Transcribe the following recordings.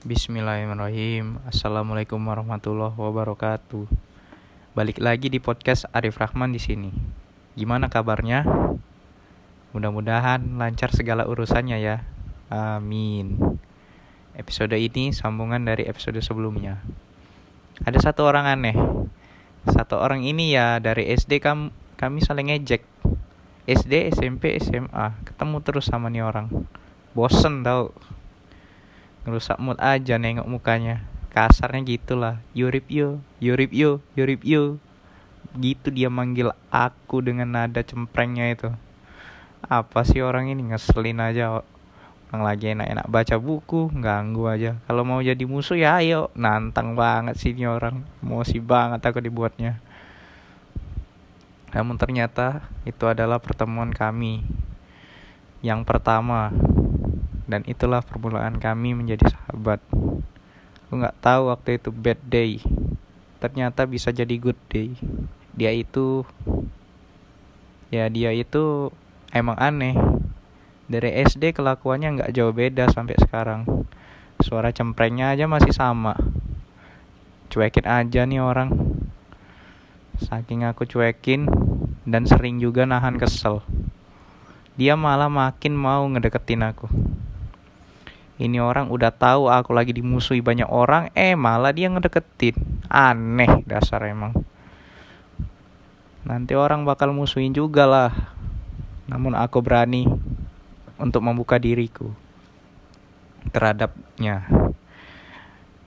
Bismillahirrahmanirrahim. Assalamualaikum warahmatullahi wabarakatuh. Balik lagi di podcast Arif Rahman di sini. Gimana kabarnya? Mudah-mudahan lancar segala urusannya ya. Amin. Episode ini sambungan dari episode sebelumnya. Ada satu orang aneh. Satu orang ini ya dari SD kami, kami saling ngejek. SD, SMP, SMA. Ketemu terus sama nih orang. Bosen tau ngerusak mood aja nengok mukanya. Kasarnya gitulah. Yurip yo yurip yo yurip yo. Gitu dia manggil aku dengan nada cemprengnya itu. Apa sih orang ini? Ngeselin aja orang lagi enak-enak baca buku ganggu aja. Kalau mau jadi musuh ya ayo. Nantang banget sih ini orang. Emosi banget aku dibuatnya. Namun ternyata itu adalah pertemuan kami. Yang pertama dan itulah permulaan kami menjadi sahabat. Aku nggak tahu waktu itu bad day, ternyata bisa jadi good day. Dia itu, ya dia itu emang aneh. Dari SD kelakuannya nggak jauh beda sampai sekarang. Suara cemprengnya aja masih sama. Cuekin aja nih orang. Saking aku cuekin dan sering juga nahan kesel. Dia malah makin mau ngedeketin aku ini orang udah tahu aku lagi dimusuhi banyak orang eh malah dia ngedeketin. Aneh dasar emang. Nanti orang bakal musuhin juga lah. Namun aku berani untuk membuka diriku terhadapnya.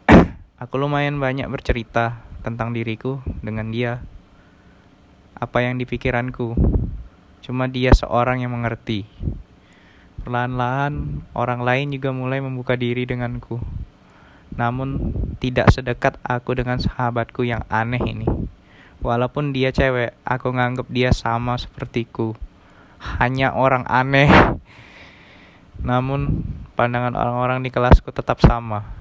Aku lumayan banyak bercerita tentang diriku dengan dia. Apa yang dipikiranku cuma dia seorang yang mengerti Perlahan-lahan orang lain juga mulai membuka diri denganku. Namun tidak sedekat aku dengan sahabatku yang aneh ini. Walaupun dia cewek, aku nganggep dia sama sepertiku. Hanya orang aneh. Namun pandangan orang-orang di kelasku tetap sama.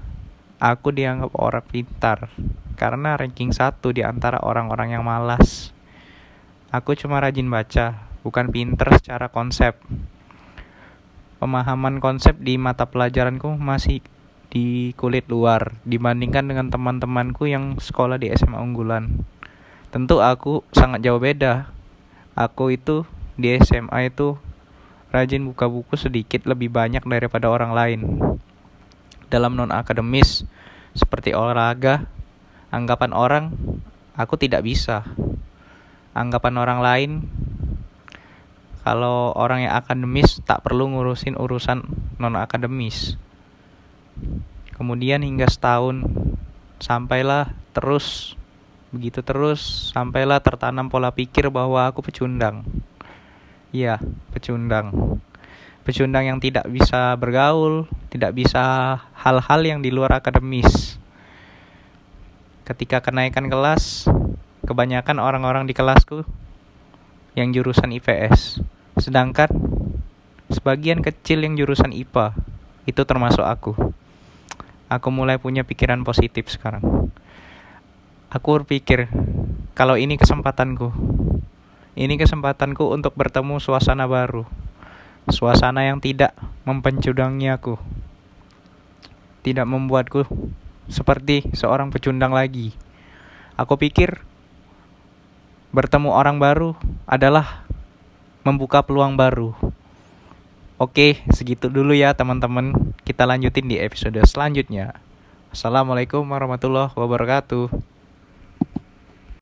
Aku dianggap orang pintar karena ranking satu di antara orang-orang yang malas. Aku cuma rajin baca, bukan pinter secara konsep pemahaman konsep di mata pelajaranku masih di kulit luar dibandingkan dengan teman-temanku yang sekolah di SMA unggulan. Tentu aku sangat jauh beda. Aku itu di SMA itu rajin buka buku sedikit lebih banyak daripada orang lain. Dalam non akademis seperti olahraga, anggapan orang aku tidak bisa. Anggapan orang lain kalau orang yang akademis tak perlu ngurusin urusan non akademis kemudian hingga setahun sampailah terus begitu terus sampailah tertanam pola pikir bahwa aku pecundang. Iya pecundang. Pecundang yang tidak bisa bergaul tidak bisa hal-hal yang di luar akademis. Ketika kenaikan kelas kebanyakan orang-orang di kelasku yang jurusan IPS Sedangkan sebagian kecil yang jurusan IPA itu termasuk aku. Aku mulai punya pikiran positif sekarang. Aku berpikir kalau ini kesempatanku. Ini kesempatanku untuk bertemu suasana baru. Suasana yang tidak mempencudangi aku. Tidak membuatku seperti seorang pecundang lagi. Aku pikir bertemu orang baru adalah membuka peluang baru. Oke, segitu dulu ya teman-teman. Kita lanjutin di episode selanjutnya. Assalamualaikum warahmatullahi wabarakatuh.